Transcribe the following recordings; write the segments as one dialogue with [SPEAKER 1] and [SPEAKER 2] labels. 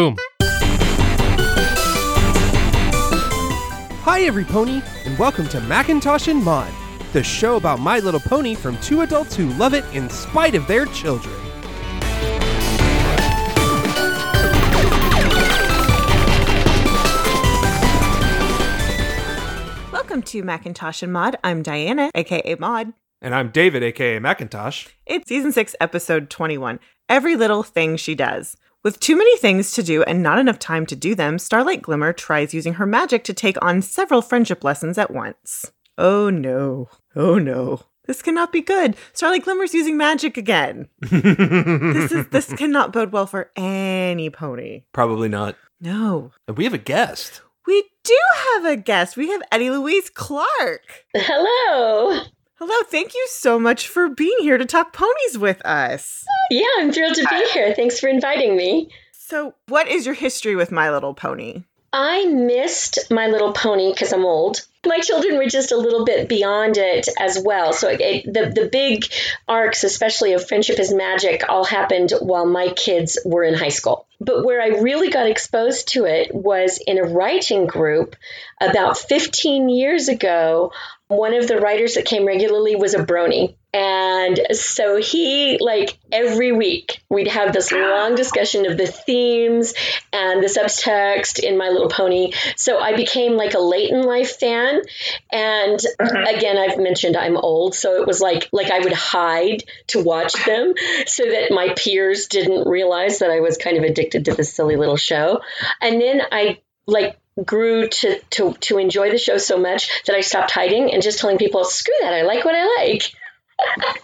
[SPEAKER 1] Boom.
[SPEAKER 2] Hi, every pony, and welcome to Macintosh and Maud, the show about My Little Pony from two adults who love it in spite of their children.
[SPEAKER 3] Welcome to Macintosh and Maud. I'm Diana, aka Maud.
[SPEAKER 2] And I'm David, aka Macintosh.
[SPEAKER 3] It's season 6, episode 21 Every Little Thing She Does. With too many things to do and not enough time to do them, Starlight Glimmer tries using her magic to take on several friendship lessons at once. Oh no. Oh no. This cannot be good. Starlight Glimmer's using magic again. this is this cannot bode well for any pony.
[SPEAKER 2] Probably not.
[SPEAKER 3] No.
[SPEAKER 2] And we have a guest.
[SPEAKER 3] We do have a guest. We have Eddie Louise Clark.
[SPEAKER 4] Hello.
[SPEAKER 3] Hello, thank you so much for being here to talk ponies with us.
[SPEAKER 4] Yeah, I'm thrilled to be uh, here. Thanks for inviting me.
[SPEAKER 3] So, what is your history with My Little Pony?
[SPEAKER 4] I missed My Little Pony because I'm old. My children were just a little bit beyond it as well. So it, the the big arcs, especially of Friendship is Magic, all happened while my kids were in high school. But where I really got exposed to it was in a writing group about 15 years ago. One of the writers that came regularly was a brony. And so he, like every week, we'd have this long discussion of the themes and the subtext in My Little Pony. So I became like a late in life fan. And uh-huh. again, I've mentioned I'm old, so it was like like I would hide to watch them so that my peers didn't realize that I was kind of addicted to this silly little show. And then I like grew to, to to enjoy the show so much that I stopped hiding and just telling people, screw that, I like what I like.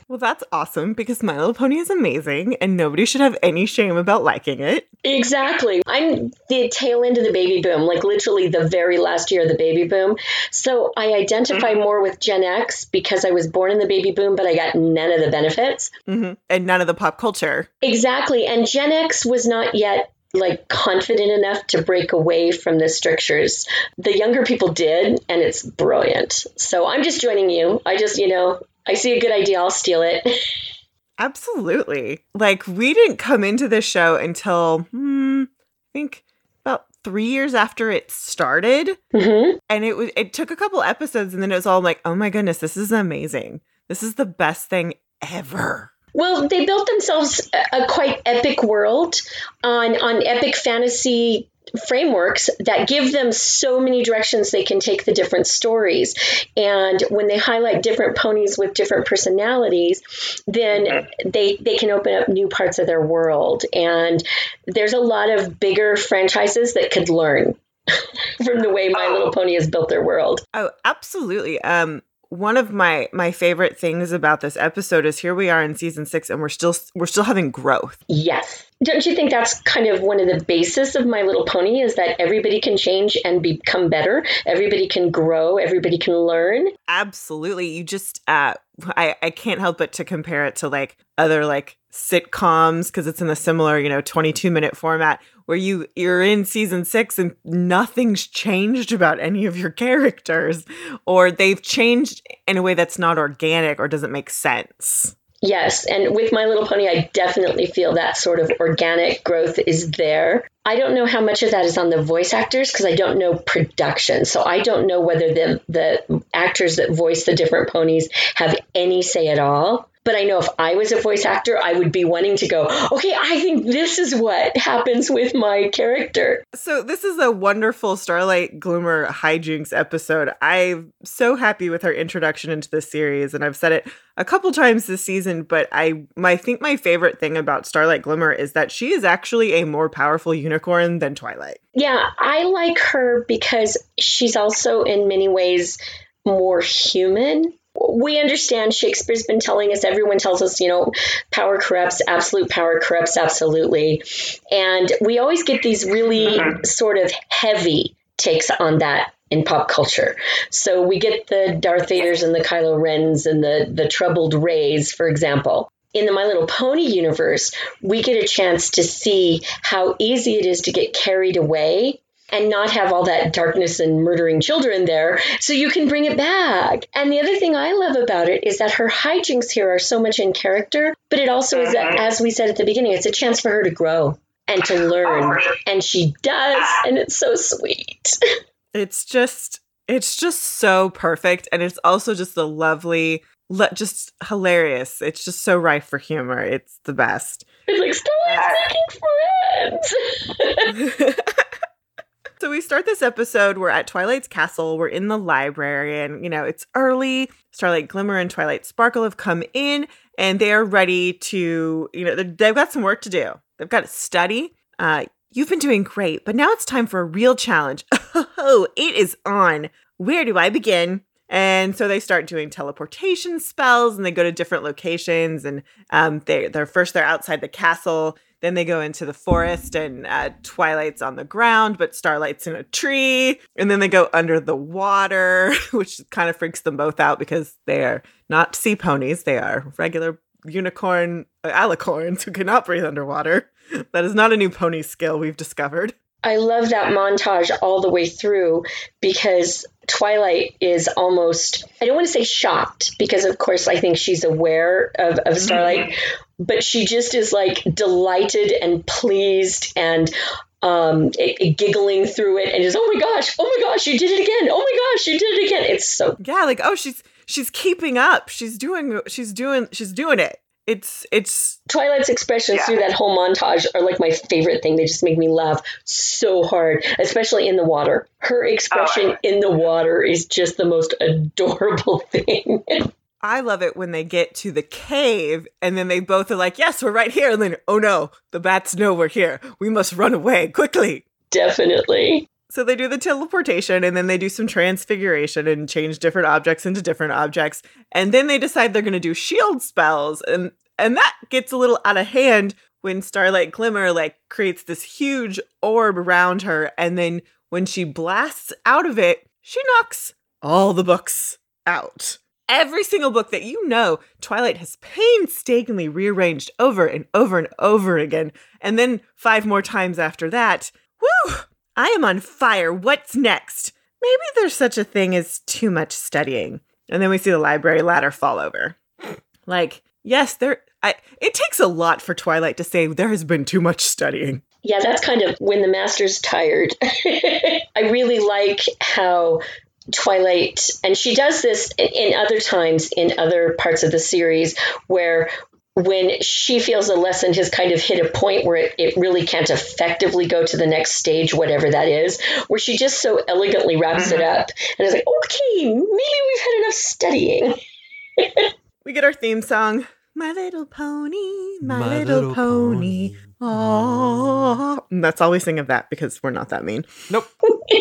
[SPEAKER 3] Well, that's awesome because My Little Pony is amazing and nobody should have any shame about liking it.
[SPEAKER 4] Exactly. I'm the tail end of the baby boom, like literally the very last year of the baby boom. So I identify more with Gen X because I was born in the baby boom, but I got none of the benefits.
[SPEAKER 3] hmm And none of the pop culture.
[SPEAKER 4] Exactly. And Gen X was not yet like confident enough to break away from the strictures. The younger people did, and it's brilliant. So I'm just joining you. I just, you know, I see a good idea, I'll steal it.
[SPEAKER 3] Absolutely. Like, we didn't come into this show until, hmm, I think about three years after it started.
[SPEAKER 4] hmm
[SPEAKER 3] And it was, it took a couple episodes and then it was all like, oh my goodness, this is amazing. This is the best thing ever.
[SPEAKER 4] Well, they built themselves a, a quite epic world on on epic fantasy frameworks that give them so many directions they can take the different stories. And when they highlight different ponies with different personalities, then they they can open up new parts of their world. And there's a lot of bigger franchises that could learn from the way My Little Pony has built their world.
[SPEAKER 3] Oh, absolutely. Um, one of my my favorite things about this episode is here we are in season six and we're still we're still having growth.
[SPEAKER 4] Yes. Don't you think that's kind of one of the basis of My Little Pony is that everybody can change and become better? Everybody can grow, everybody can learn.
[SPEAKER 3] Absolutely. You just uh I, I can't help but to compare it to like other like sitcoms because it's in a similar, you know, 22 minute format where you you're in season 6 and nothing's changed about any of your characters or they've changed in a way that's not organic or doesn't make sense.
[SPEAKER 4] Yes, and with My Little Pony, I definitely feel that sort of organic growth is there. I don't know how much of that is on the voice actors because I don't know production. So I don't know whether the the actors that voice the different ponies have any say at all. But I know if I was a voice actor, I would be wanting to go, okay, I think this is what happens with my character.
[SPEAKER 3] So this is a wonderful Starlight Glimmer hijinks episode. I'm so happy with her introduction into the series, and I've said it a couple times this season. But I, I think my favorite thing about Starlight Glimmer is that she is actually a more powerful unicorn than Twilight.
[SPEAKER 4] Yeah, I like her because she's also in many ways more human. We understand Shakespeare's been telling us, everyone tells us, you know, power corrupts, absolute power corrupts absolutely. And we always get these really mm-hmm. sort of heavy takes on that in pop culture. So we get the Darth Vaders and the Kylo Rens and the the troubled Rays, for example. In the My Little Pony universe, we get a chance to see how easy it is to get carried away and not have all that darkness and murdering children there so you can bring it back. And the other thing I love about it is that her hijinks here are so much in character, but it also is, a, mm-hmm. as we said at the beginning, it's a chance for her to grow. and to oh, learn. And she does, ah. and it's so sweet.
[SPEAKER 3] It's just it's just so perfect and it's also just a lovely le- just hilarious. It's just so rife for humor. It's the best.
[SPEAKER 4] It's like Starlight's making friends.
[SPEAKER 3] So we start this episode. We're at Twilight's castle. We're in the library, and you know it's early. Starlight Glimmer and Twilight Sparkle have come in, and they are ready to. You know they've got some work to do. They've got to study. Uh, you've been doing great, but now it's time for a real challenge. Oh, it is on. Where do I begin? And so they start doing teleportation spells, and they go to different locations. And um, they they're first they're outside the castle. Then they go into the forest, and uh, Twilight's on the ground, but Starlight's in a tree. And then they go under the water, which kind of freaks them both out because they are not sea ponies; they are regular unicorn uh, alicorns who cannot breathe underwater. That is not a new pony skill we've discovered.
[SPEAKER 4] I love that montage all the way through because Twilight is almost, I don't want to say shocked because, of course, I think she's aware of, of Starlight, but she just is like delighted and pleased and um, it, it giggling through it and is, oh my gosh, oh my gosh, you did it again. Oh my gosh, you did it again. It's so
[SPEAKER 3] Yeah, like oh, she's she's keeping up. She's doing she's doing she's doing it. It's it's
[SPEAKER 4] Twilight's expressions through that whole montage are like my favorite thing. They just make me laugh so hard, especially in the water. Her expression in the water is just the most adorable thing.
[SPEAKER 3] I love it when they get to the cave and then they both are like, "Yes, we're right here." And then, "Oh no, the bats know we're here. We must run away quickly."
[SPEAKER 4] Definitely.
[SPEAKER 3] So they do the teleportation and then they do some transfiguration and change different objects into different objects. And then they decide they're going to do shield spells and and that gets a little out of hand when Starlight Glimmer like creates this huge orb around her and then when she blasts out of it, she knocks all the books out. Every single book that you know, Twilight has painstakingly rearranged over and over and over again. And then five more times after that. Woo! I am on fire. What's next? Maybe there's such a thing as too much studying. And then we see the library ladder fall over. Like, yes, there I it takes a lot for Twilight to say there has been too much studying.
[SPEAKER 4] Yeah, that's kind of when the master's tired. I really like how Twilight, and she does this in, in other times in other parts of the series, where when she feels a lesson has kind of hit a point where it, it really can't effectively go to the next stage, whatever that is, where she just so elegantly wraps it mm-hmm. up and is like, okay, maybe we've had enough studying.
[SPEAKER 3] We get our theme song. My little pony, my, little, pony. Aww. And that's all we sing of that because we're not that mean.
[SPEAKER 2] Nope.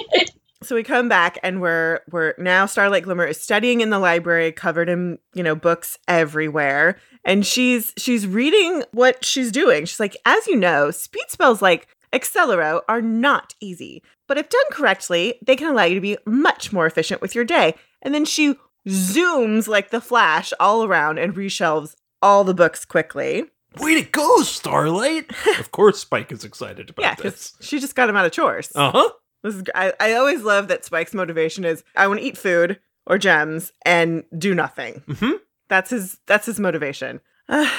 [SPEAKER 3] So we come back and we're we're now Starlight Glimmer is studying in the library, covered in, you know, books everywhere. And she's she's reading what she's doing. She's like, as you know, speed spells like Accelero are not easy. But if done correctly, they can allow you to be much more efficient with your day. And then she zooms like the flash all around and reshelves all the books quickly.
[SPEAKER 2] Way to go, Starlight! of course, Spike is excited about
[SPEAKER 3] Yeah,
[SPEAKER 2] this.
[SPEAKER 3] she just got him out of chores.
[SPEAKER 2] Uh huh.
[SPEAKER 3] This is, I, I always love that Spike's motivation is I want to eat food or gems and do nothing.
[SPEAKER 2] Mhm.
[SPEAKER 3] That's his that's his motivation. Uh,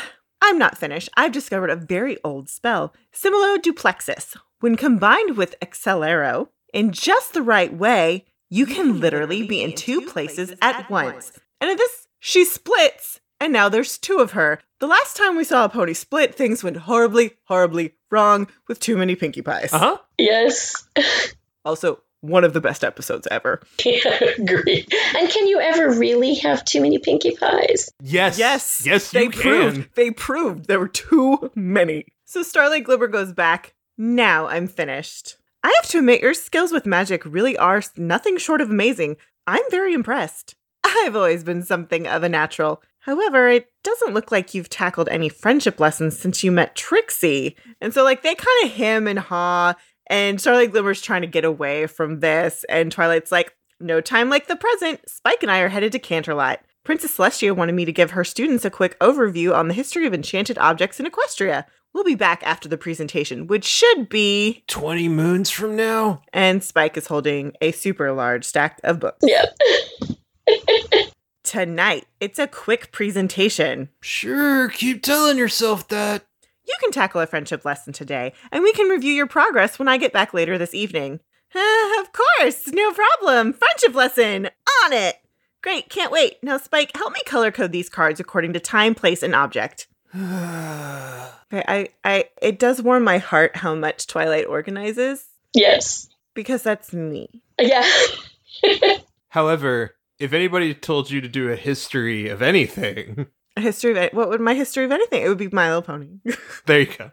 [SPEAKER 3] I'm not finished. I've discovered a very old spell, Similo Duplexus. When combined with Accelero in just the right way, you can literally be in two places at once. And in this, she splits, and now there's two of her. The last time we saw a pony split, things went horribly, horribly wrong with too many Pinkie Pies.
[SPEAKER 2] Uh huh.
[SPEAKER 4] yes,
[SPEAKER 3] Also, one of the best episodes ever.
[SPEAKER 4] Yeah, agree. And can you ever really have too many Pinkie Pies?
[SPEAKER 2] Yes.
[SPEAKER 3] Yes.
[SPEAKER 2] Yes,
[SPEAKER 3] they
[SPEAKER 2] you
[SPEAKER 3] proved.
[SPEAKER 2] can.
[SPEAKER 3] They proved there were too many. So Starlight Glimmer goes back. Now I'm finished. I have to admit, your skills with magic really are nothing short of amazing. I'm very impressed. I've always been something of a natural. However, it doesn't look like you've tackled any friendship lessons since you met Trixie. And so, like, they kind of hem and haw, and Starlight Glimmer's trying to get away from this, and Twilight's like, no time like the present. Spike and I are headed to Canterlot. Princess Celestia wanted me to give her students a quick overview on the history of enchanted objects in Equestria. We'll be back after the presentation, which should be.
[SPEAKER 2] 20 moons from now?
[SPEAKER 3] And Spike is holding a super large stack of books.
[SPEAKER 4] Yeah.
[SPEAKER 3] Tonight, it's a quick presentation.
[SPEAKER 2] Sure, keep telling yourself that.
[SPEAKER 3] You can tackle a friendship lesson today, and we can review your progress when I get back later this evening. Uh, of course, no problem. Friendship lesson on it. Great, can't wait. Now, Spike, help me color code these cards according to time, place, and object. Okay, I, I, it does warm my heart how much Twilight organizes
[SPEAKER 4] Yes.
[SPEAKER 3] because that's me.
[SPEAKER 4] Yeah.
[SPEAKER 2] However, if anybody told you to do a history of anything,
[SPEAKER 3] A history of what would my history of anything? It would be My Little Pony.
[SPEAKER 2] there you go.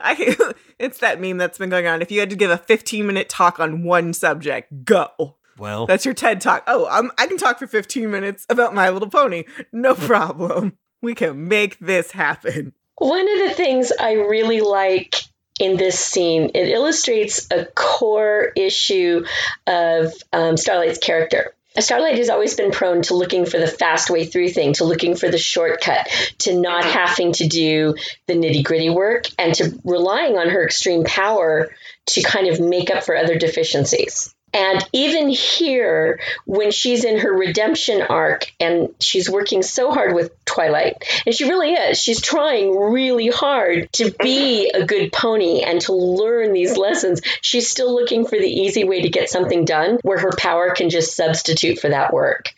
[SPEAKER 3] I, it's that meme that's been going on. If you had to give a 15 minute talk on one subject, go.
[SPEAKER 2] Well,
[SPEAKER 3] That's your TED talk. Oh, I'm, I can talk for 15 minutes about My Little Pony. No problem. We can make this happen.
[SPEAKER 4] One of the things I really like in this scene, it illustrates a core issue of um, Starlight's character. Starlight has always been prone to looking for the fast way through thing, to looking for the shortcut, to not mm-hmm. having to do the nitty gritty work, and to relying on her extreme power to kind of make up for other deficiencies. And even here, when she's in her redemption arc and she's working so hard with Twilight, and she really is, she's trying really hard to be a good pony and to learn these lessons. She's still looking for the easy way to get something done where her power can just substitute for that work.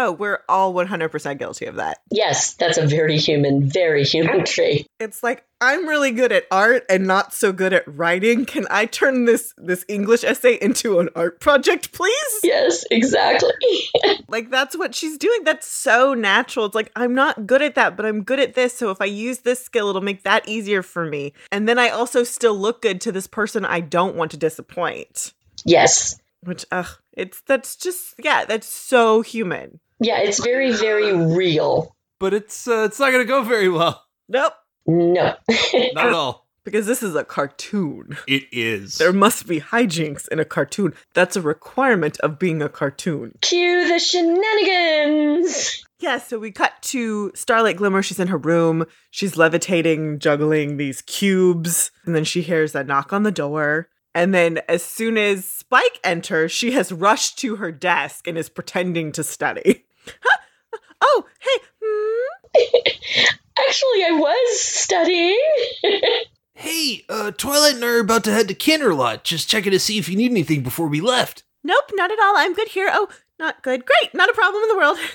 [SPEAKER 3] Oh, we're all 100% guilty of that.
[SPEAKER 4] Yes, that's a very human, very human trait.
[SPEAKER 3] It's like I'm really good at art and not so good at writing. Can I turn this this English essay into an art project, please?
[SPEAKER 4] Yes, exactly.
[SPEAKER 3] Like that's what she's doing. That's so natural. It's like I'm not good at that, but I'm good at this. So if I use this skill, it'll make that easier for me. And then I also still look good to this person I don't want to disappoint.
[SPEAKER 4] yes.
[SPEAKER 3] Which ugh, it's that's just yeah, that's so human.
[SPEAKER 4] Yeah, it's very, very real.
[SPEAKER 2] but it's uh, it's not going to go very well.
[SPEAKER 3] Nope.
[SPEAKER 4] No.
[SPEAKER 2] Not at all.
[SPEAKER 3] Because this is a cartoon.
[SPEAKER 2] It is.
[SPEAKER 3] There must be hijinks in a cartoon. That's a requirement of being a cartoon.
[SPEAKER 4] Cue the shenanigans.
[SPEAKER 3] Yeah, so we cut to Starlight Glimmer. She's in her room. She's levitating, juggling these cubes. And then she hears a knock on the door. And then, as soon as Spike enters, she has rushed to her desk and is pretending to study. Huh? Oh, hey, hmm?
[SPEAKER 4] Actually, I was studying.
[SPEAKER 2] Hey, uh, Twilight and I are about to head to Canterlot. Just checking to see if you need anything before we left.
[SPEAKER 3] Nope, not at all. I'm good here. Oh, not good. Great, not a problem in the world.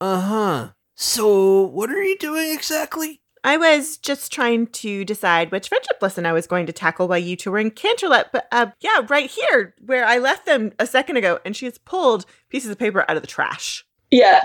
[SPEAKER 2] Uh huh. So, what are you doing exactly?
[SPEAKER 3] I was just trying to decide which friendship lesson I was going to tackle while you two were in Canterlot, but uh, yeah, right here where I left them a second ago, and she has pulled pieces of paper out of the trash.
[SPEAKER 4] Yeah,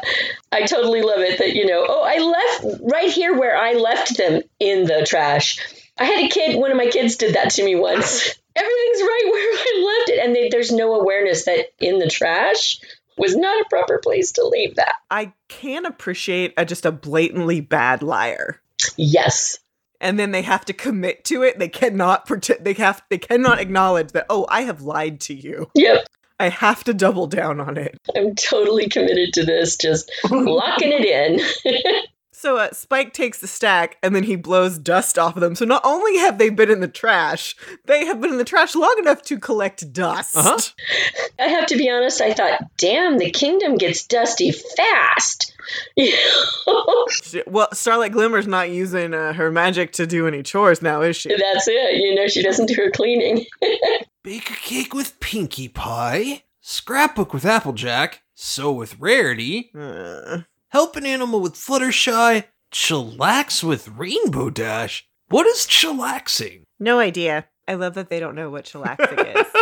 [SPEAKER 4] I totally love it that, you know, oh, I left right here where I left them in the trash. I had a kid, one of my kids did that to me once. Everything's right where I left it. And they, there's no awareness that in the trash was not a proper place to leave that.
[SPEAKER 3] I can appreciate a, just a blatantly bad liar.
[SPEAKER 4] Yes.
[SPEAKER 3] And then they have to commit to it. They cannot pretend. They have. They cannot acknowledge that. Oh, I have lied to you.
[SPEAKER 4] Yep.
[SPEAKER 3] I have to double down on it.
[SPEAKER 4] I'm totally committed to this, just locking it in.
[SPEAKER 3] So uh, Spike takes the stack and then he blows dust off of them. So not only have they been in the trash, they have been in the trash long enough to collect dust.
[SPEAKER 2] Uh-huh.
[SPEAKER 4] I have to be honest, I thought, damn, the kingdom gets dusty fast.
[SPEAKER 3] Well, Starlight Glimmer's not using uh, her magic to do any chores now, is she?
[SPEAKER 4] That's it. You know, she doesn't do her cleaning.
[SPEAKER 2] Bake a cake with Pinkie Pie. Scrapbook with Applejack. Sew with Rarity.
[SPEAKER 3] Uh,
[SPEAKER 2] Help an animal with Fluttershy. Chillax with Rainbow Dash. What is chillaxing?
[SPEAKER 3] no idea. I love that they don't know what chillaxing is.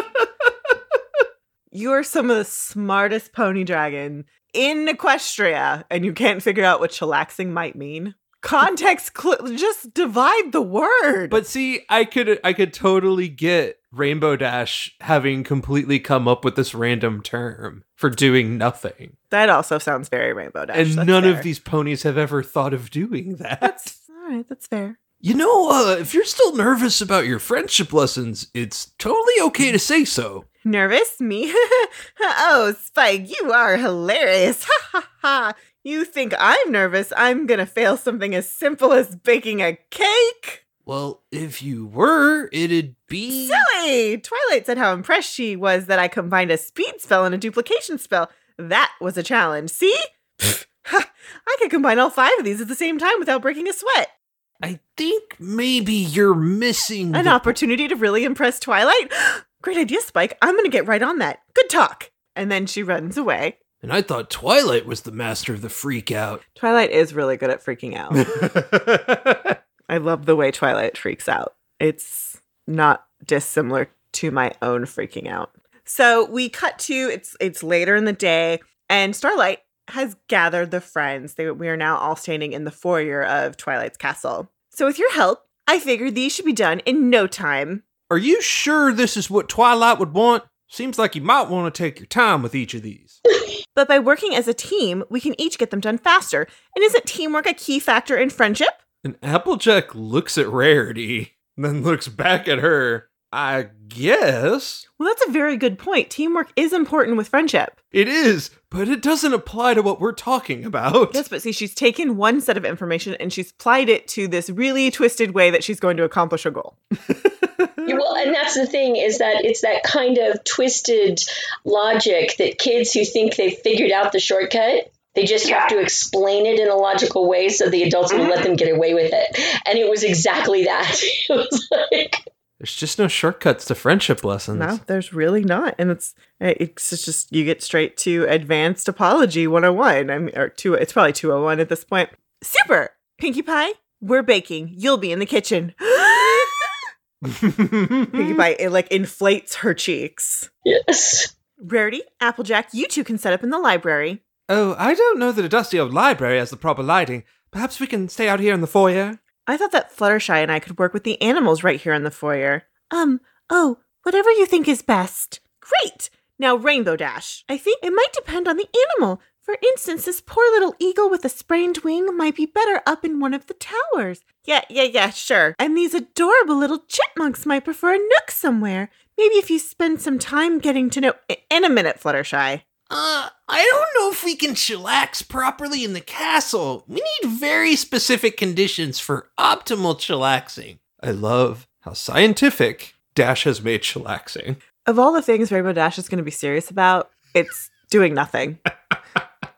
[SPEAKER 3] You are some of the smartest pony dragon in Equestria, and you can't figure out what chillaxing might mean. Context, cl- just divide the word.
[SPEAKER 2] But see, I could I could totally get Rainbow Dash having completely come up with this random term for doing nothing.
[SPEAKER 3] that also sounds very Rainbow Dash.
[SPEAKER 2] and
[SPEAKER 3] That's
[SPEAKER 2] none
[SPEAKER 3] fair.
[SPEAKER 2] of these ponies have ever thought of doing that.
[SPEAKER 3] That's all right. That's fair.
[SPEAKER 2] You know, uh, if you're still nervous about your friendship lessons, it's totally okay to say so.
[SPEAKER 3] Nervous? Me? oh, Spike, you are hilarious. Ha ha ha. You think I'm nervous? I'm gonna fail something as simple as baking a cake?
[SPEAKER 2] Well, if you were, it'd be.
[SPEAKER 3] Silly! Twilight said how impressed she was that I combined a speed spell and a duplication spell. That was a challenge. See? Ha, I could combine all five of these at the same time without breaking a sweat.
[SPEAKER 1] I think maybe you're missing
[SPEAKER 3] An
[SPEAKER 1] the-
[SPEAKER 3] opportunity to really impress Twilight? Great idea, Spike. I'm going to get right on that. Good talk. And then she runs away.
[SPEAKER 1] And I thought Twilight was the master of the freak out.
[SPEAKER 3] Twilight is really good at freaking out. I love the way Twilight freaks out. It's not dissimilar to my own freaking out. So we cut to it's it's later in the day, and Starlight has gathered the friends. They, we are now all standing in the foyer of Twilight's castle. So with your help, I figured these should be done in no time.
[SPEAKER 1] Are you sure this is what Twilight would want? Seems like you might want to take your time with each of these.
[SPEAKER 3] But by working as a team, we can each get them done faster. And isn't teamwork a key factor in friendship?
[SPEAKER 1] And Applejack looks at Rarity, then looks back at her. I guess
[SPEAKER 3] Well, that's a very good point. Teamwork is important with friendship.
[SPEAKER 1] it is, but it doesn't apply to what we're talking about.
[SPEAKER 3] Yes, but see, she's taken one set of information and she's applied it to this really twisted way that she's going to accomplish a goal.
[SPEAKER 4] Yeah, well, and that's the thing is that it's that kind of twisted logic that kids who think they've figured out the shortcut, they just have to explain it in a logical way so the adults will let mm-hmm. them get away with it. And it was exactly that. It was like,
[SPEAKER 1] There's just no shortcuts to friendship lessons.
[SPEAKER 3] No, there's really not. And it's it's just you get straight to advanced apology 101. I mean or two it's probably 201 at this point. Super. Pinkie Pie, we're baking. You'll be in the kitchen. Pinkie Pie it like inflates her cheeks.
[SPEAKER 4] yes.
[SPEAKER 3] Rarity, Applejack, you two can set up in the library.
[SPEAKER 1] oh, I don't know that a dusty old library has the proper lighting. Perhaps we can stay out here in the foyer.
[SPEAKER 3] I thought that Fluttershy and I could work with the animals right here in the foyer. Um, oh, whatever you think is best. Great! Now, Rainbow Dash. I think it might depend on the animal. For instance, this poor little eagle with a sprained wing might be better up in one of the towers. Yeah, yeah, yeah, sure. And these adorable little chipmunks might prefer a nook somewhere. Maybe if you spend some time getting to know. In a minute, Fluttershy.
[SPEAKER 1] Uh, I don't know if we can chillax properly in the castle. We need very specific conditions for optimal chillaxing. I love how scientific Dash has made chillaxing.
[SPEAKER 3] Of all the things Rainbow Dash is going to be serious about, it's doing nothing.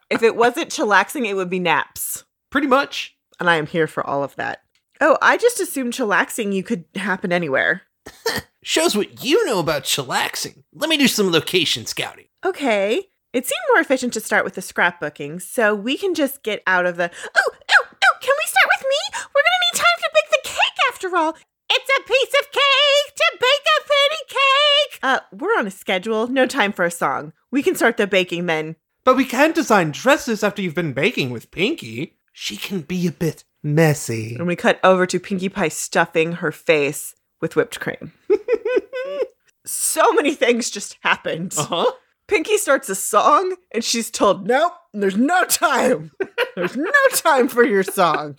[SPEAKER 3] if it wasn't chillaxing, it would be naps.
[SPEAKER 1] Pretty much.
[SPEAKER 3] And I am here for all of that. Oh, I just assumed chillaxing you could happen anywhere.
[SPEAKER 1] Shows what you know about chillaxing. Let me do some location scouting.
[SPEAKER 3] Okay. It seemed more efficient to start with the scrapbooking, so we can just get out of the. Oh, oh, oh, can we start with me? We're gonna need time to bake the cake after all. It's a piece of cake to bake a pretty cake. Uh, we're on a schedule. No time for a song. We can start the baking then.
[SPEAKER 1] But we can't design dresses after you've been baking with Pinkie. She can be a bit messy.
[SPEAKER 3] And we cut over to Pinkie Pie stuffing her face with whipped cream. so many things just happened.
[SPEAKER 1] Uh huh.
[SPEAKER 3] Pinkie starts a song and she's told, Nope, there's no time. There's no time for your song.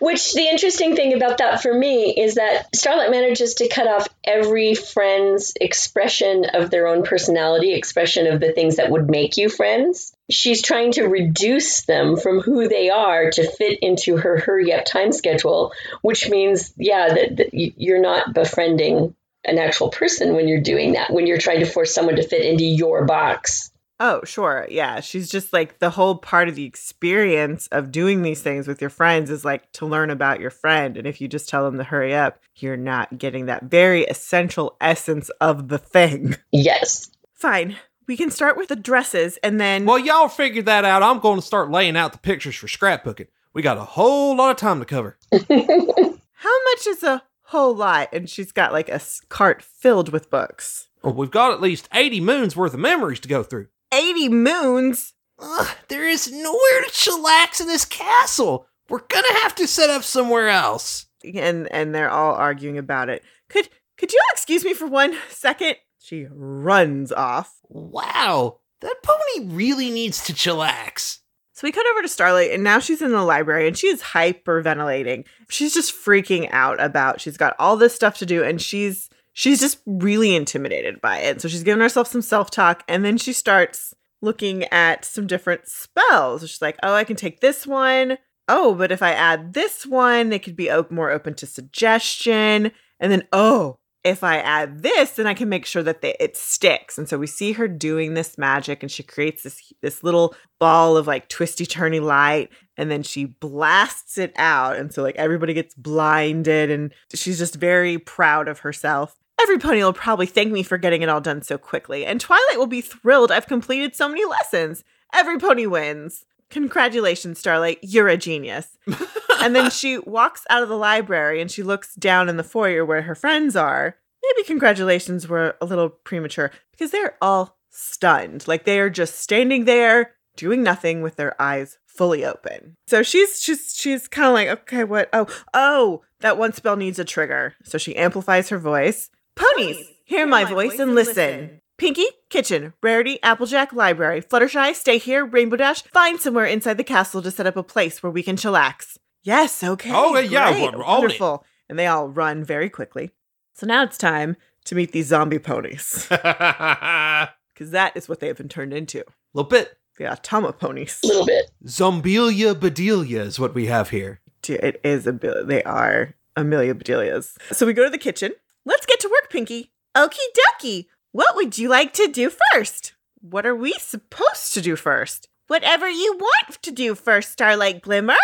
[SPEAKER 4] Which the interesting thing about that for me is that Starlight manages to cut off every friend's expression of their own personality, expression of the things that would make you friends. She's trying to reduce them from who they are to fit into her hurry up time schedule, which means, yeah, that, that you're not befriending an actual person when you're doing that, when you're trying to force someone to fit into your box.
[SPEAKER 3] Oh, sure. Yeah. She's just like the whole part of the experience of doing these things with your friends is like to learn about your friend. And if you just tell them to hurry up, you're not getting that very essential essence of the thing.
[SPEAKER 4] Yes.
[SPEAKER 3] Fine. We can start with the dresses and then.
[SPEAKER 1] Well, y'all figured that out. I'm going to start laying out the pictures for scrapbooking. We got a whole lot of time to cover.
[SPEAKER 3] How much is a whole lot? And she's got like a cart filled with books.
[SPEAKER 1] Well, we've got at least 80 moons worth of memories to go through.
[SPEAKER 3] 80 moons?
[SPEAKER 1] Ugh, there is nowhere to chillax in this castle. We're gonna have to set up somewhere else.
[SPEAKER 3] And and they're all arguing about it. Could could you excuse me for one second? She runs off.
[SPEAKER 1] Wow, that pony really needs to chillax.
[SPEAKER 3] So we cut over to Starlight, and now she's in the library and she is hyperventilating. She's just freaking out about she's got all this stuff to do, and she's she's just really intimidated by it. So she's giving herself some self-talk, and then she starts looking at some different spells. She's like, oh, I can take this one. Oh, but if I add this one, it could be op- more open to suggestion. And then, oh, if I add this, then I can make sure that they, it sticks. And so we see her doing this magic and she creates this this little ball of like twisty turny light and then she blasts it out and so like everybody gets blinded and she's just very proud of herself. Every pony will probably thank me for getting it all done so quickly, and Twilight will be thrilled I've completed so many lessons. Every pony wins. Congratulations, Starlight, you're a genius. and then she walks out of the library and she looks down in the foyer where her friends are. Maybe congratulations were a little premature because they're all stunned. Like they are just standing there doing nothing with their eyes fully open. So she's she's she's kind of like, okay, what? Oh, oh, that one spell needs a trigger. So she amplifies her voice. Ponies, hear my voice and listen. Pinkie, kitchen, Rarity, Applejack, library, Fluttershy, stay here, Rainbow Dash, find somewhere inside the castle to set up a place where we can chillax. Yes, okay.
[SPEAKER 1] Oh, yeah,
[SPEAKER 3] great,
[SPEAKER 1] we're on it.
[SPEAKER 3] wonderful. And they all run very quickly. So now it's time to meet these zombie ponies because that is what they have been turned into.
[SPEAKER 1] A little bit.
[SPEAKER 3] The Automa ponies.
[SPEAKER 4] A little bit.
[SPEAKER 1] Zombelia Bedelia is what we have here.
[SPEAKER 3] Dude, it is a bill. They are Amelia Bedelia's. So we go to the kitchen. Let's get to work, Pinkie. Okie dokie. What would you like to do first? What are we supposed to do first? Whatever you want to do first, Starlight Glimmer.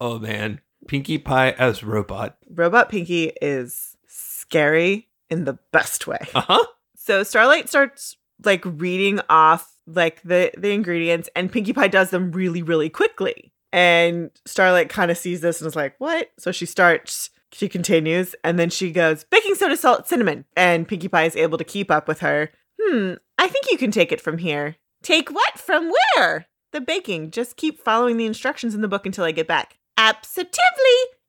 [SPEAKER 1] Oh man, Pinkie Pie as robot.
[SPEAKER 3] Robot Pinkie is scary in the best way.
[SPEAKER 1] Uh huh.
[SPEAKER 3] So Starlight starts like reading off like the the ingredients and Pinkie Pie does them really really quickly. And Starlight kind of sees this and is like, "What?" So she starts she continues and then she goes, "Baking soda, salt, cinnamon." And Pinkie Pie is able to keep up with her. "Hmm, I think you can take it from here." "Take what from where?" "The baking. Just keep following the instructions in the book until I get back." "Absolutely.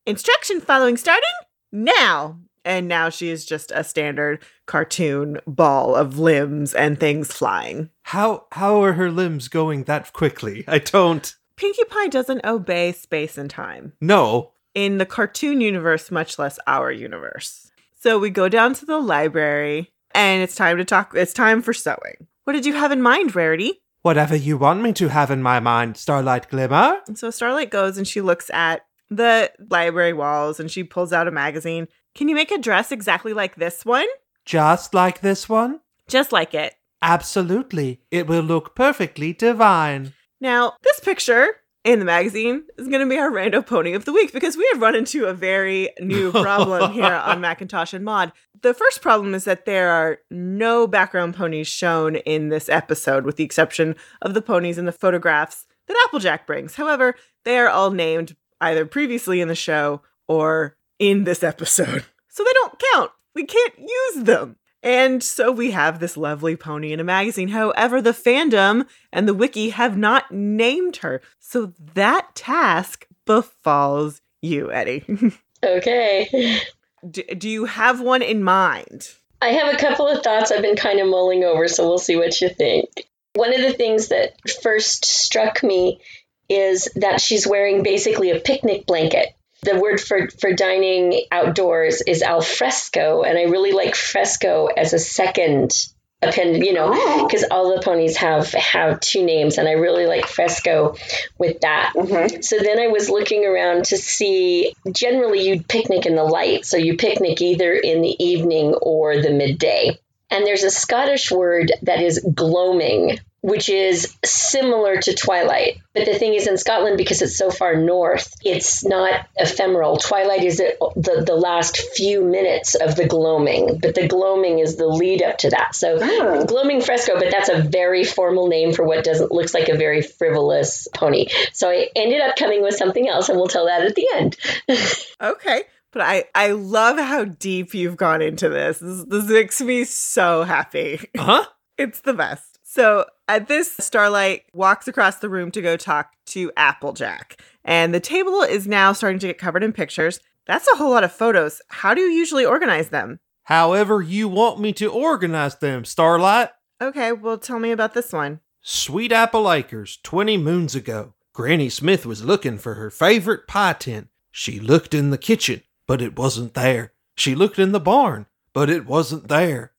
[SPEAKER 3] Instruction following starting now." And now she is just a standard cartoon ball of limbs and things flying.
[SPEAKER 1] How how are her limbs going that quickly? I don't
[SPEAKER 3] Pinkie Pie doesn't obey space and time
[SPEAKER 1] know.
[SPEAKER 3] In the cartoon universe, much less our universe. So we go down to the library and it's time to talk. It's time for sewing. What did you have in mind, Rarity?
[SPEAKER 1] Whatever you want me to have in my mind, Starlight Glimmer.
[SPEAKER 3] And so Starlight goes and she looks at the library walls and she pulls out a magazine. Can you make a dress exactly like this one?
[SPEAKER 1] Just like this one?
[SPEAKER 3] Just like it.
[SPEAKER 1] Absolutely. It will look perfectly divine.
[SPEAKER 3] Now, this picture in the magazine is going to be our rando pony of the week because we have run into a very new problem here on Macintosh and Maud. The first problem is that there are no background ponies shown in this episode, with the exception of the ponies in the photographs that Applejack brings. However, they are all named either previously in the show or in this episode. So they don't count. We can't use them. And so we have this lovely pony in a magazine. However, the fandom and the wiki have not named her. So that task befalls you, Eddie.
[SPEAKER 4] Okay.
[SPEAKER 3] do, do you have one in mind?
[SPEAKER 4] I have a couple of thoughts I've been kind of mulling over, so we'll see what you think. One of the things that first struck me is that she's wearing basically a picnic blanket. The word for, for dining outdoors is al fresco, and I really like fresco as a second append, you know, oh. because all the ponies have have two names, and I really like fresco with that. Mm-hmm. So then I was looking around to see. Generally, you'd picnic in the light, so you picnic either in the evening or the midday. And there's a Scottish word that is gloaming, which is similar to twilight. But the thing is, in Scotland, because it's so far north, it's not ephemeral. Twilight is the, the, the last few minutes of the gloaming, but the gloaming is the lead up to that. So, ah. gloaming fresco, but that's a very formal name for what doesn't looks like a very frivolous pony. So I ended up coming with something else, and we'll tell that at the end.
[SPEAKER 3] Okay. But I, I love how deep you've gone into this. This, this makes me so happy.
[SPEAKER 1] Huh?
[SPEAKER 3] It's the best. So at this, Starlight walks across the room to go talk to Applejack. And the table is now starting to get covered in pictures. That's a whole lot of photos. How do you usually organize them?
[SPEAKER 1] However you want me to organize them, Starlight.
[SPEAKER 3] Okay, well, tell me about this one.
[SPEAKER 1] Sweet Apple Acres, 20 moons ago. Granny Smith was looking for her favorite pie tin. She looked in the kitchen, but it wasn't there. She looked in the barn, but it wasn't there.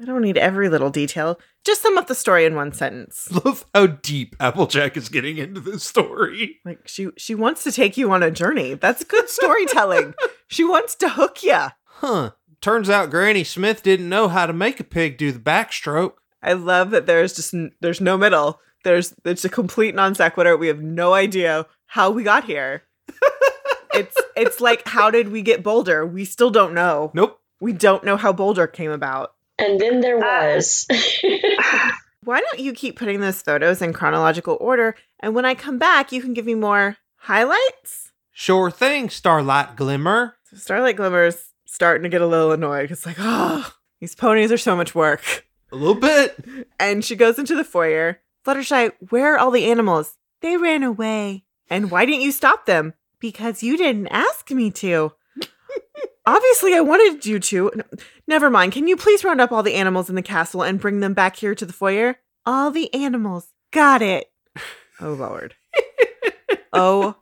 [SPEAKER 3] I don't need every little detail. Just sum up the story in one sentence.
[SPEAKER 1] Love how deep Applejack is getting into this story.
[SPEAKER 3] Like she she wants to take you on a journey. That's good storytelling. she wants to hook you.
[SPEAKER 1] Huh. Turns out Granny Smith didn't know how to make a pig do the backstroke.
[SPEAKER 3] I love that there's just n- there's no middle. There's it's a complete non sequitur. We have no idea how we got here. it's it's like how did we get Boulder? We still don't know.
[SPEAKER 1] Nope.
[SPEAKER 3] We don't know how Boulder came about.
[SPEAKER 4] And then there
[SPEAKER 3] Ah.
[SPEAKER 4] was.
[SPEAKER 3] Why don't you keep putting those photos in chronological order and when I come back you can give me more highlights?
[SPEAKER 1] Sure thing, Starlight Glimmer.
[SPEAKER 3] So Starlight Glimmer's starting to get a little annoyed. It's like, oh, these ponies are so much work.
[SPEAKER 1] A little bit.
[SPEAKER 3] And she goes into the foyer. Fluttershy, where are all the animals? They ran away. And why didn't you stop them? Because you didn't ask me to. Obviously, I wanted you to. N- Never mind. Can you please round up all the animals in the castle and bring them back here to the foyer? All the animals. Got it. Oh Lord. oh.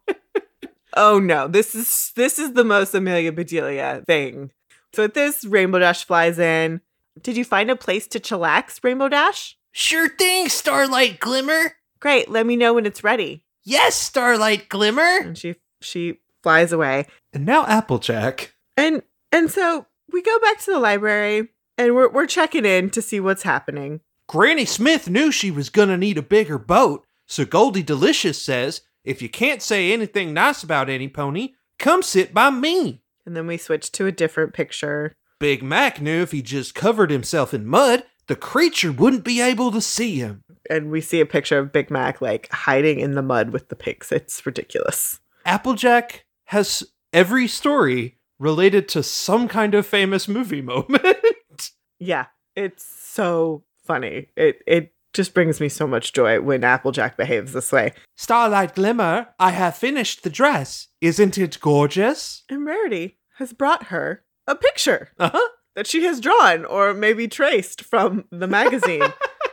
[SPEAKER 3] Oh no. This is this is the most Amelia Bedelia thing. So at this, Rainbow Dash flies in. Did you find a place to chillax, Rainbow Dash?
[SPEAKER 1] Sure thing, Starlight Glimmer.
[SPEAKER 3] Great. Let me know when it's ready.
[SPEAKER 1] Yes, Starlight Glimmer.
[SPEAKER 3] And she she flies away.
[SPEAKER 1] And now Applejack.
[SPEAKER 3] And and so we go back to the library and we're we're checking in to see what's happening.
[SPEAKER 1] Granny Smith knew she was gonna need a bigger boat, so Goldie Delicious says, if you can't say anything nice about any pony, come sit by me.
[SPEAKER 3] And then we switch to a different picture.
[SPEAKER 1] Big Mac knew if he just covered himself in mud, the creature wouldn't be able to see him.
[SPEAKER 3] And we see a picture of Big Mac like hiding in the mud with the pigs. It's ridiculous.
[SPEAKER 1] Applejack has every story related to some kind of famous movie moment.
[SPEAKER 3] Yeah. It's so funny. It it just brings me so much joy when Applejack behaves this way.
[SPEAKER 1] Starlight Glimmer, I have finished the dress. Isn't it gorgeous?
[SPEAKER 3] And Rarity has brought her a picture
[SPEAKER 1] Uh huh.
[SPEAKER 3] that she has drawn or maybe traced from the magazine.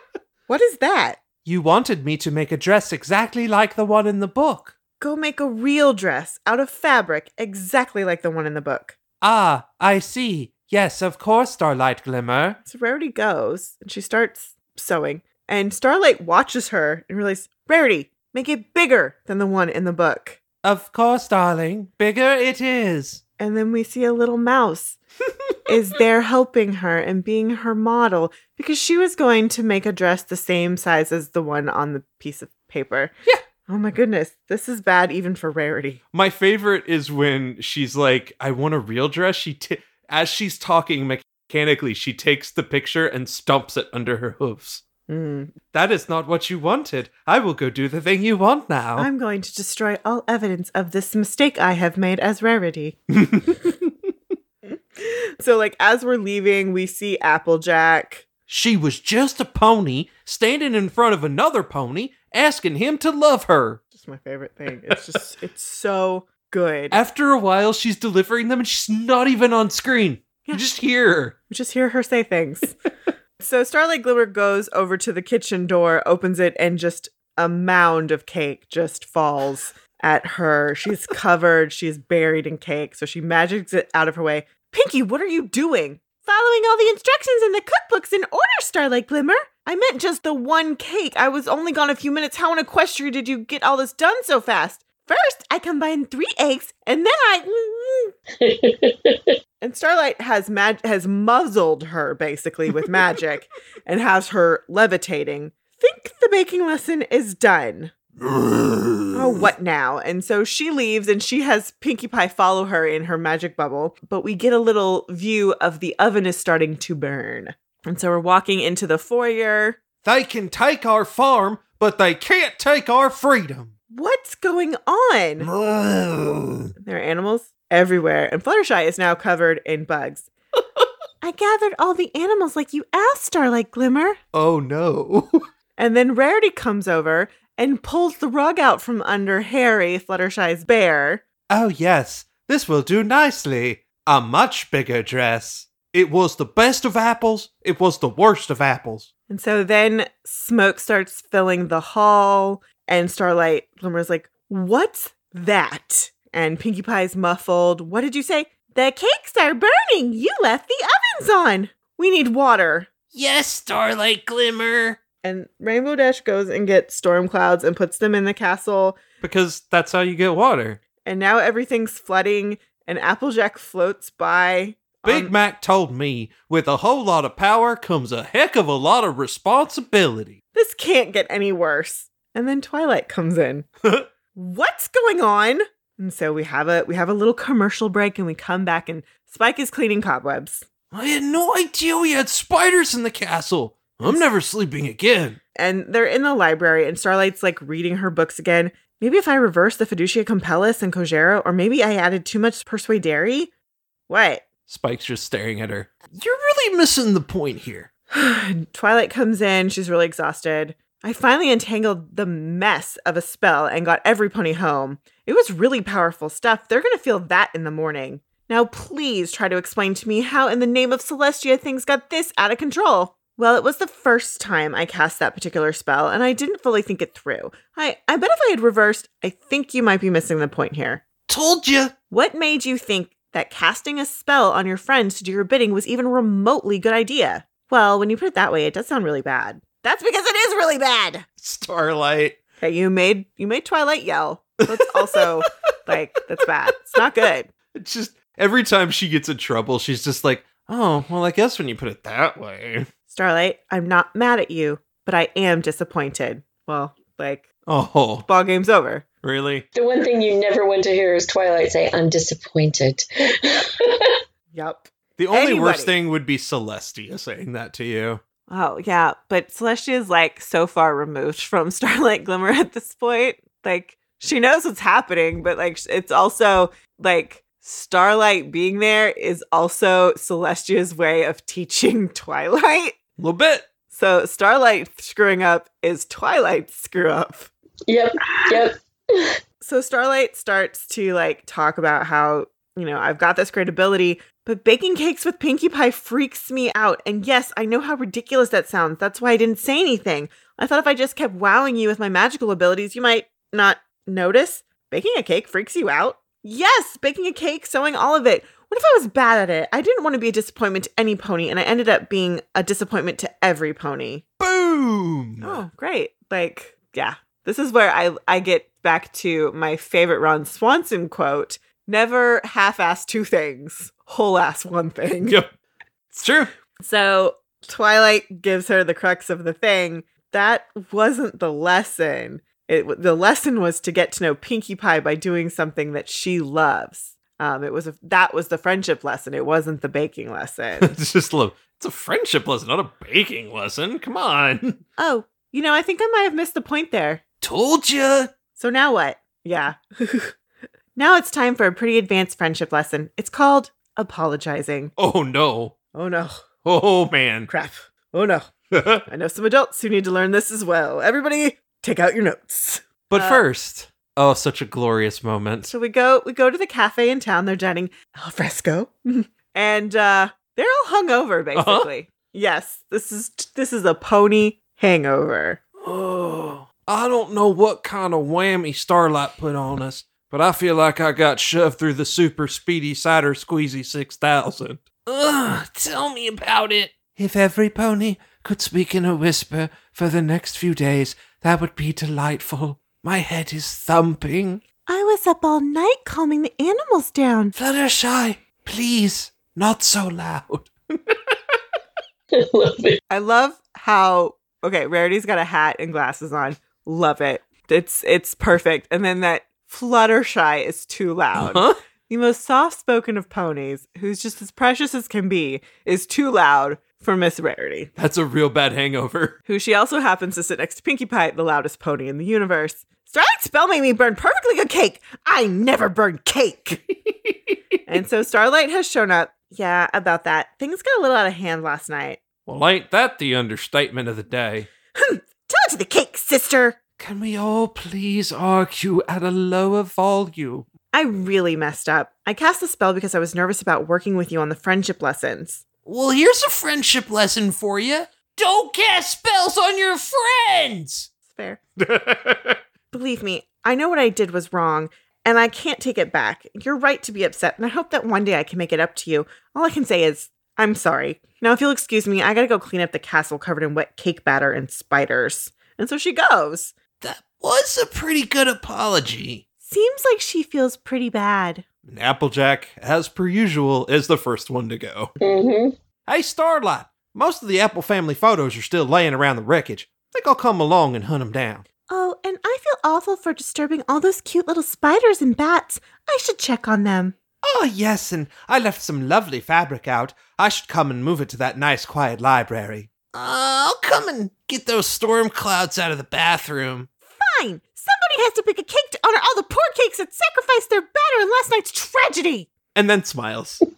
[SPEAKER 3] what is that?
[SPEAKER 1] You wanted me to make a dress exactly like the one in the book.
[SPEAKER 3] Go make a real dress out of fabric exactly like the one in the book.
[SPEAKER 1] Ah, I see. Yes, of course, Starlight Glimmer.
[SPEAKER 3] So Rarity goes and she starts sewing. And Starlight watches her and realizes, Rarity, make it bigger than the one in the book.
[SPEAKER 1] Of course, darling. Bigger it is.
[SPEAKER 3] And then we see a little mouse is there helping her and being her model because she was going to make a dress the same size as the one on the piece of paper.
[SPEAKER 1] Yeah.
[SPEAKER 3] Oh my goodness. This is bad even for Rarity.
[SPEAKER 1] My favorite is when she's like, I want a real dress. She t- as she's talking mechanically, she takes the picture and stumps it under her hooves.
[SPEAKER 3] Mm.
[SPEAKER 1] That is not what you wanted. I will go do the thing you want now.
[SPEAKER 3] I'm going to destroy all evidence of this mistake I have made as Rarity. so, like, as we're leaving, we see Applejack.
[SPEAKER 1] she was just a pony standing in front of another pony asking him to love her.
[SPEAKER 3] It's my favorite thing. It's just, it's so good.
[SPEAKER 1] After a while, she's delivering them and she's not even on screen. You just hear her.
[SPEAKER 3] We just hear her say things. so Starlight Glimmer goes over to the kitchen door, opens it, and just a mound of cake just falls at her. She's covered, she's buried in cake, so she magics it out of her way. Pinkie, what are you doing? Following all the instructions in the cookbooks in order, Starlight Glimmer. I meant just the one cake. I was only gone a few minutes. How in Equestria did you get all this done so fast? First, I combined three eggs, and then I. Mm-hmm. And Starlight has mag- has muzzled her basically with magic and has her levitating. Think the baking lesson is done. Oh, what now? And so she leaves and she has Pinkie Pie follow her in her magic bubble, but we get a little view of the oven is starting to burn. And so we're walking into the foyer.
[SPEAKER 1] They can take our farm, but they can't take our freedom.
[SPEAKER 3] What's going on? There are animals everywhere, and Fluttershy is now covered in bugs. I gathered all the animals like you asked, Starlight Glimmer.
[SPEAKER 1] Oh no.
[SPEAKER 3] And then Rarity comes over and pulls the rug out from under Harry, Fluttershy's bear.
[SPEAKER 1] oh yes, this will do nicely. A much bigger dress. It was the best of apples, it was the worst of apples.
[SPEAKER 3] And so then smoke starts filling the hall, and Starlight Glimmer's like, What's that? And Pinkie Pie's muffled. What did you say? The cakes are burning. You left the ovens on. We need water.
[SPEAKER 1] Yes, Starlight Glimmer.
[SPEAKER 3] And Rainbow Dash goes and gets storm clouds and puts them in the castle.
[SPEAKER 1] Because that's how you get water.
[SPEAKER 3] And now everything's flooding, and Applejack floats by
[SPEAKER 1] Big
[SPEAKER 3] Um,
[SPEAKER 1] Mac told me with a whole lot of power comes a heck of a lot of responsibility.
[SPEAKER 3] This can't get any worse. And then Twilight comes in. What's going on? And so we have a we have a little commercial break and we come back and Spike is cleaning cobwebs.
[SPEAKER 1] I had no idea we had spiders in the castle. I'm never sleeping again.
[SPEAKER 3] And they're in the library and Starlight's like reading her books again. Maybe if I reverse the Fiducia Compellus and Kojera, or maybe I added too much Persuadere? What?
[SPEAKER 1] Spike's just staring at her. You're really missing the point here.
[SPEAKER 3] Twilight comes in. She's really exhausted. I finally untangled the mess of a spell and got every pony home. It was really powerful stuff. They're going to feel that in the morning. Now, please try to explain to me how, in the name of Celestia, things got this out of control. Well, it was the first time I cast that particular spell, and I didn't fully think it through. I, I bet if I had reversed, I think you might be missing the point here.
[SPEAKER 1] Told you.
[SPEAKER 3] What made you think that casting a spell on your friends to do your bidding was even remotely good idea? Well, when you put it that way, it does sound really bad. That's because it is really bad.
[SPEAKER 1] Starlight.
[SPEAKER 3] Okay, you made you made Twilight yell. That's also like that's bad. It's not good.
[SPEAKER 1] It's just every time she gets in trouble, she's just like, oh, well, I guess when you put it that way.
[SPEAKER 3] Starlight, I'm not mad at you, but I am disappointed. Well, like
[SPEAKER 1] Oh,
[SPEAKER 3] ball game's over.
[SPEAKER 1] Really?
[SPEAKER 4] The one thing you never want to hear is Twilight say, I'm disappointed.
[SPEAKER 3] Yep.
[SPEAKER 1] The only
[SPEAKER 3] Anybody.
[SPEAKER 1] worst thing would be Celestia saying that to you.
[SPEAKER 3] Oh yeah, but Celestia is like so far removed from Starlight Glimmer at this point. Like she knows what's happening, but like it's also like Starlight being there is also Celestia's way of teaching Twilight.
[SPEAKER 1] A little bit.
[SPEAKER 3] So Starlight screwing up is Twilight screw up.
[SPEAKER 4] yep, yep.
[SPEAKER 3] So Starlight starts to like talk about how, you know, I've got this great ability, but baking cakes with Pinkie Pie freaks me out. And yes, I know how ridiculous that sounds. That's why I didn't say anything. I thought if I just kept wowing you with my magical abilities, you might not notice. Baking a cake freaks you out? Yes, baking a cake, sewing all of it. What if I was bad at it? I didn't want to be a disappointment to any pony, and I ended up being a disappointment to every pony.
[SPEAKER 1] Boom.
[SPEAKER 3] Oh, great. Like, yeah. This is where I I get back to my favorite Ron Swanson quote. Never half-ass two things, whole-ass one thing.
[SPEAKER 1] Yep. It's true.
[SPEAKER 3] So Twilight gives her the crux of the thing. That wasn't the lesson. It the lesson was to get to know Pinkie Pie by doing something that she loves. Um, it was a, that was the friendship lesson. It wasn't the baking lesson.
[SPEAKER 1] it's just love. It's a friendship lesson, not a baking lesson. Come on.
[SPEAKER 3] oh, you know, I think I might have missed the point there.
[SPEAKER 1] Told you.
[SPEAKER 3] So now what? Yeah. now it's time for a pretty advanced friendship lesson. It's called apologizing.
[SPEAKER 1] Oh no.
[SPEAKER 3] Oh no.
[SPEAKER 1] Oh man.
[SPEAKER 3] Crap. Oh no. I know some adults who need to learn this as well. Everybody, take out your notes.
[SPEAKER 1] but
[SPEAKER 3] Uh,
[SPEAKER 1] first, oh, such a glorious moment.
[SPEAKER 3] So we go we go to the cafe in town. They're dining al fresco. and uh they're all hungover basically. Yes, this is this is a pony hangover.
[SPEAKER 1] Oh, I don't know what kind of whammy Starlight put on us, but I feel like I got shoved through the super speedy cider squeezy 6000. Ugh, tell me about it. If every pony could speak in a whisper for the next few days, that would be delightful. My head is thumping.
[SPEAKER 3] I was up all night calming the animals down.
[SPEAKER 1] Fluttershy, please, not so loud.
[SPEAKER 4] I love it.
[SPEAKER 3] I love how okay, Rarity's got a hat and glasses on. Love it. It's it's perfect. And then that Fluttershy is too loud.
[SPEAKER 1] Huh?
[SPEAKER 3] The most soft spoken of ponies, who's just as precious as can be, is too loud for Miss Rarity,
[SPEAKER 1] That's a real bad hangover.
[SPEAKER 3] who she also happens to sit next to Pinkie Pie, the loudest pony in the universe. Starlight spell made me burn perfectly good cake. I never burn cake. and so Starlight has shown up. Yeah, about that. Things got a little out of hand last night.
[SPEAKER 1] Well, ain't that the understatement of the day?
[SPEAKER 3] Tell it to the cake, sister.
[SPEAKER 1] Can we all please argue at a lower volume?
[SPEAKER 3] I really messed up. I cast the spell because I was nervous about working with you on the friendship lessons.
[SPEAKER 1] Well, here's a friendship lesson for you. Don't cast spells on your friends.
[SPEAKER 3] It's fair. Believe me, I know what I did was wrong, and I can't take it back. You're right to be upset, and I hope that one day I can make it up to you. All I can say is, I'm sorry. Now, if you'll excuse me, I gotta go clean up the castle covered in wet cake batter and spiders. And so she goes.
[SPEAKER 1] That was a pretty good apology.
[SPEAKER 3] Seems like she feels pretty bad.
[SPEAKER 1] And Applejack, as per usual, is the first one to go.
[SPEAKER 4] Mm-hmm.
[SPEAKER 1] Hey, Starlight, most of the Apple family photos are still laying around the wreckage. Think I'll come along and hunt them down.
[SPEAKER 3] Oh, and I feel awful for disturbing all those cute little spiders and bats. I should check on them.
[SPEAKER 1] Oh, yes, and I left some lovely fabric out. I should come and move it to that nice, quiet library. Uh, I'll come and get those storm clouds out of the bathroom.
[SPEAKER 3] Somebody has to bake a cake to honor all the poor cakes that sacrificed their batter in last night's tragedy.
[SPEAKER 1] And then smiles.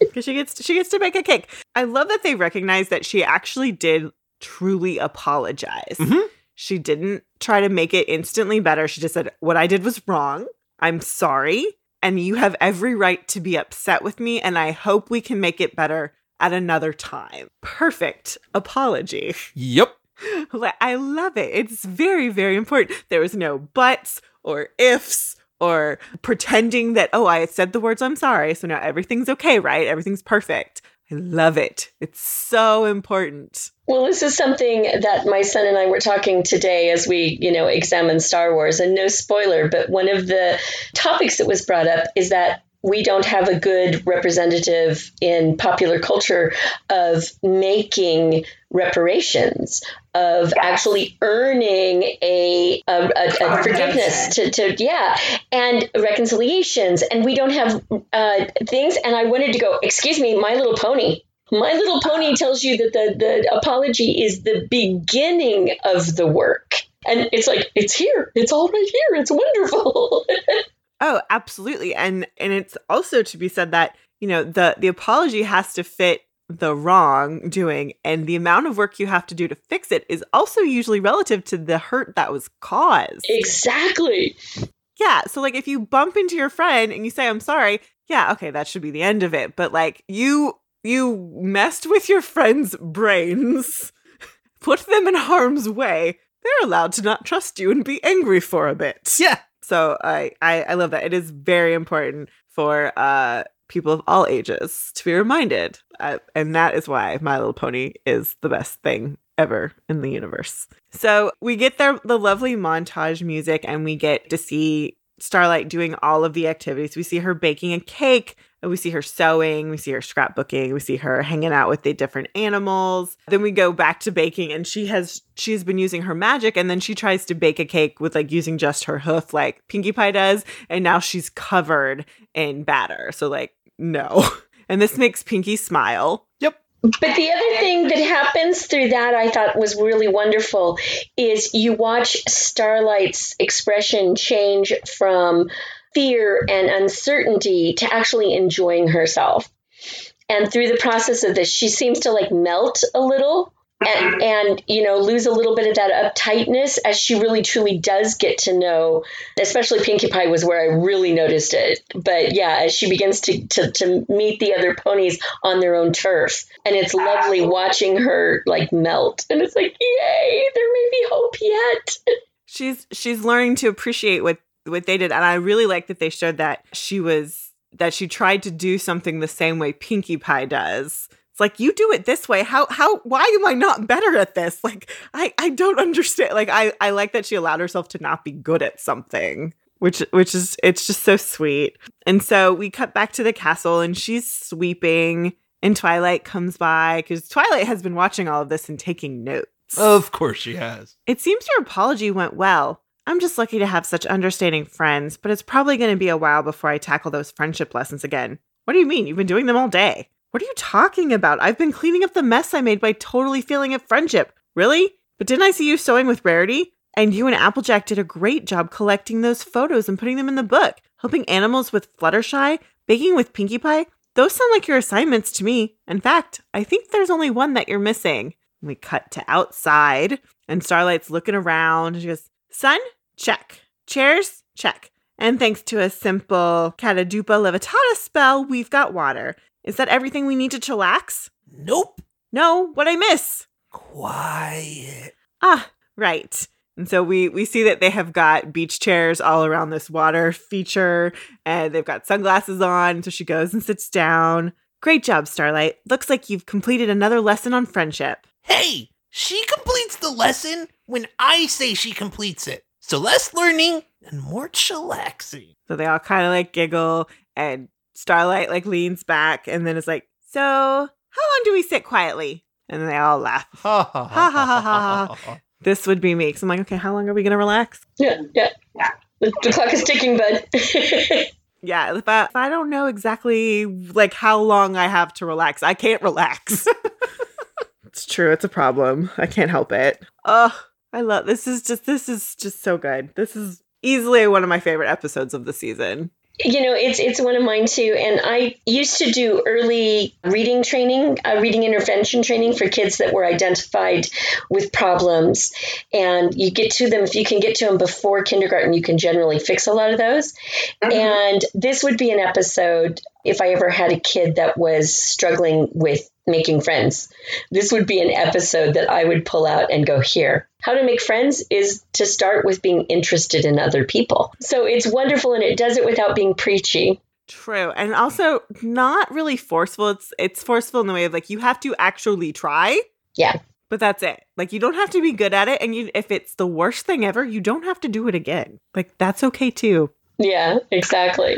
[SPEAKER 3] Because she gets she gets to bake a cake. I love that they recognize that she actually did truly apologize.
[SPEAKER 1] Mhm.
[SPEAKER 3] She didn't try to make it instantly better. She just said, "What I did was wrong. I'm sorry, and you have every right to be upset with me. And I hope we can make it better at another time." Perfect apology.
[SPEAKER 1] yep.
[SPEAKER 3] I love it. It's very, very important. There was no buts or ifs or pretending that, oh, I said the words I'm sorry. So now everything's okay, right? Everything's perfect. I love it. It's so important.
[SPEAKER 4] Well, this is something that my son and I were talking today as we, you know, examine Star Wars. And no spoiler, but one of the topics that was brought up is that we don't have a good representative in popular culture of making reparations, of actually earning a, a, a, a forgiveness to, to, yeah, and reconciliations. And we don't have uh, things. And I wanted to go, excuse me, My Little Pony. My Little Pony tells you that the, the apology is the beginning of the work. And it's like, it's here. It's all right here. It's wonderful.
[SPEAKER 3] Oh, absolutely. And and it's also to be said that, you know, the the apology has to fit the wrongdoing and the amount of work you have to do to fix it is also usually relative to the hurt that was caused.
[SPEAKER 4] exactly.
[SPEAKER 3] Yeah. So, like, if you bump into your friend and you say, I'm sorry, yeah, okay, that should be the end of it. But, like, you. You messed with your friend's brains, put them in harm's way. They're allowed to not trust you and be angry for a bit.
[SPEAKER 1] Yeah.
[SPEAKER 3] So I, I I love that. It is very important for uh people of all ages to be reminded, uh, and that is why My Little Pony is the best thing ever in the universe. So we get there the lovely montage music, and we get to see Starlight doing all of the activities. We see her baking a cake. We see her sewing, we see her scrapbooking, we see her hanging out with the different animals. Then we go back to baking and she has she's been using her magic and then she tries to bake a cake with like using just her hoof like Pinkie Pie does and now she's covered in batter. So like no. And this makes Pinkie smile. Yep.
[SPEAKER 4] But the other thing that happens through that I thought was really wonderful is you watch Starlight's expression change from fear and uncertainty to actually enjoying herself. And through the process of this, she seems to like melt a little and, and you know lose a little bit of that uptightness as she really truly does get to know especially pinkie pie was where i really noticed it. But yeah as she begins to, to, to meet the other ponies on their own turf and it's lovely watching her like melt. And it's like yay there may be hope yet.
[SPEAKER 3] She's she's learning to appreciate what what they did. And I really like that they showed that she was that she tried to do something the same way Pinkie Pie does. It's like you do it this way. How how why am I not better at this? Like I I don't understand. Like I I like that she allowed herself to not be good at something. Which which is it's just so sweet. And so we cut back to the castle and she's sweeping and Twilight comes by cuz Twilight has been watching all of this and taking notes.
[SPEAKER 1] Of course she has.
[SPEAKER 3] It seems your apology went well. I'm just lucky to have such understanding friends, but it's probably going to be a while before I tackle those friendship lessons again. What do you mean? You've been doing them all day. What are you talking about? I've been cleaning up the mess I made by totally failing at friendship. Really? But didn't I see you sewing with Rarity? And you and Applejack did a great job collecting those photos and putting them in the book. Helping animals with Fluttershy, baking with Pinkie Pie. Those sound like your assignments to me. In fact, I think there's only one that you're missing. We cut to outside, and Starlight's looking around, she goes, Sun, check. Chairs, check. And thanks to a simple Catadupa Levitata spell, we've got water. Is that everything we need to chillax?
[SPEAKER 1] Nope.
[SPEAKER 3] No, what I miss?
[SPEAKER 1] Quiet.
[SPEAKER 3] Ah, right. And so we we see that they have got beach chairs all around this water feature, and they've got sunglasses on. So she goes and sits down. Great job, Starlight. Looks like you've completed another lesson on friendship.
[SPEAKER 1] Hey, she completes the lesson when I say she completes it. So less learning and more chillaxing.
[SPEAKER 3] So they all kind of like giggle, And Starlight like leans back and then is like, So, how long do we sit quietly? And they all laugh.
[SPEAKER 1] Ha ha
[SPEAKER 3] ha, ha, ha, ha. This would be me. So I'm like, okay, how long are we gonna relax?
[SPEAKER 4] Yeah, yeah. The, the clock is ticking, bud.
[SPEAKER 3] Yeah, if I, if I don't know exactly like how long I have to relax, I can't relax. it's true. It's a problem. I can't help it. Oh, I love this. Is just this is just so good. This is easily one of my favorite episodes of the season.
[SPEAKER 4] You know, it's it's one of mine too. And I used to do early reading training, uh, reading intervention training for kids that were identified with problems. And you get to them if you can get to them before kindergarten, you can generally fix a lot of those. Mm-hmm. And this would be an episode if I ever had a kid that was struggling with making friends. This would be an episode that I would pull out and go, here. How to make friends is to start with being interested in other people. So it's wonderful and it does it without being preachy.
[SPEAKER 3] True. And also not really forceful. It's it's forceful in the way of like you have to actually try.
[SPEAKER 4] Yeah.
[SPEAKER 3] But that's it. Like you don't have to be good at it and you if it's the worst thing ever, you don't have to do it again. Like that's okay too.
[SPEAKER 4] Yeah, exactly.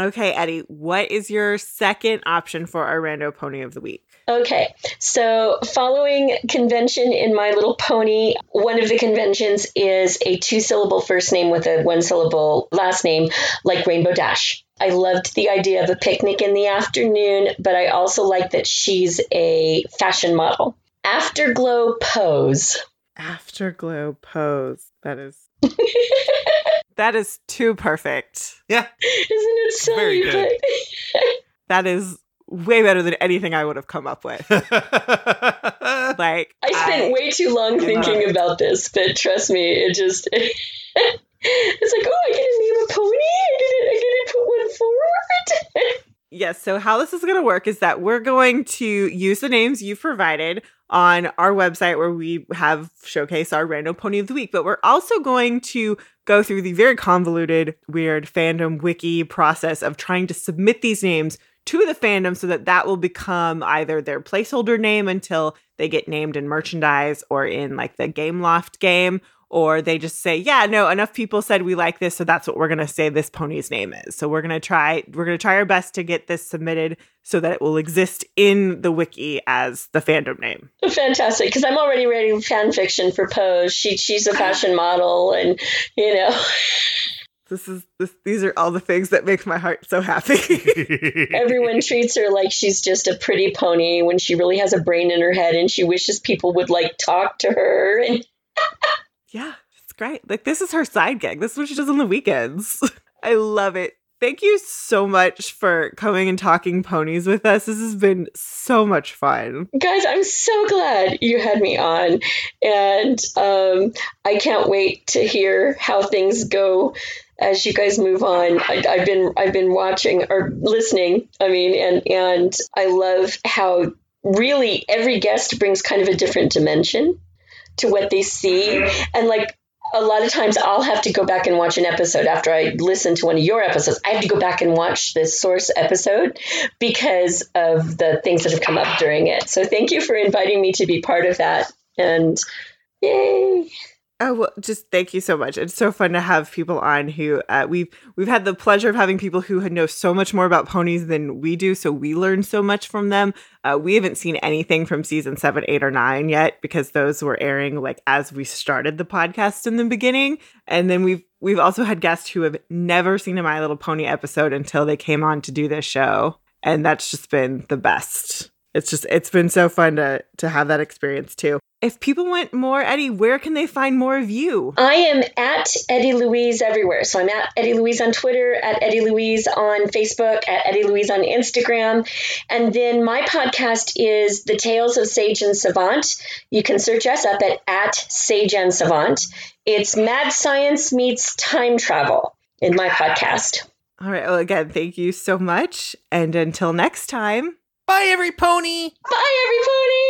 [SPEAKER 3] Okay, Eddie, what is your second option for our rando pony of the week?
[SPEAKER 4] Okay, so following convention in My Little Pony, one of the conventions is a two syllable first name with a one syllable last name, like Rainbow Dash. I loved the idea of a picnic in the afternoon, but I also like that she's a fashion model. Afterglow Pose.
[SPEAKER 3] Afterglow Pose. That is. that is too perfect.
[SPEAKER 1] Yeah.
[SPEAKER 4] Isn't it silly?
[SPEAKER 1] Very good.
[SPEAKER 4] But
[SPEAKER 3] That is way better than anything I would have come up with. Like
[SPEAKER 4] I spent way too long thinking
[SPEAKER 3] it.
[SPEAKER 4] about this, but trust me, it just it's like, oh, I get to name a pony. I get to, I get to put one forward.
[SPEAKER 3] Yes. So how this is going to work is that we're going to use the names you've provided on our website where we have showcase our random pony of the week, but we're also going to go through the very convoluted, weird fandom wiki process of trying to submit these names to the fandom so that that will become either their placeholder name until they get named in merchandise or in like the Gameloft game or they just say yeah no enough people said we like this so that's what we're going to say this pony's name is so we're going to try we're going to try our best to get this submitted so that it will exist in the wiki as the fandom name
[SPEAKER 4] Fantastic, because I'm already writing fan fiction for Pose. She she's a fashion model, and you know
[SPEAKER 3] this is this, these are all the things that make my heart so happy
[SPEAKER 4] everyone treats her like she's just a pretty pony when she really has a brain in her head, and she wishes people would like talk to her. And
[SPEAKER 3] yeah it's great. Like this is her side gig. This is what she does on the weekends. I love it. Thank you so much for coming and talking ponies with us. This has been so much fun.
[SPEAKER 4] Guys, I'm so glad you had me on, and um, I can't wait to hear how things go as you guys move on. I, I've been I've been watching or listening. I mean, and and I love how really every guest brings kind of a different dimension to what they see, and like. A lot of times I'll have to go back and watch an episode after I listen to one of your episodes. I have to go back and watch this source episode because of the things that have come up during it. So thank you for inviting me to be part of that. And yay.
[SPEAKER 3] Oh well, just thank you so much. It's so fun to have people on who uh, we've we've had the pleasure of having people who know so much more about ponies than we do, so we learn so much from them. Uh, we haven't seen anything from season seven, eight, or nine yet because those were airing like as we started the podcast in the beginning, and then we've we've also had guests who have never seen a My Little Pony episode until they came on to do this show, and that's just been the best. It's just it's been so fun to to have that experience too. If people want more Eddie, where can they find more of you?
[SPEAKER 4] I am at Eddie Louise everywhere. So I'm at Eddie Louise on Twitter, at Eddie Louise on Facebook, at Eddie Louise on Instagram. And then my podcast is The Tales of Sage and Savant. You can search us up at, at Sage and Savant. It's mad science meets time travel in my podcast.
[SPEAKER 3] All right. Well, again, thank you so much. And until next time.
[SPEAKER 1] Bye, every pony.
[SPEAKER 4] Bye, everybody.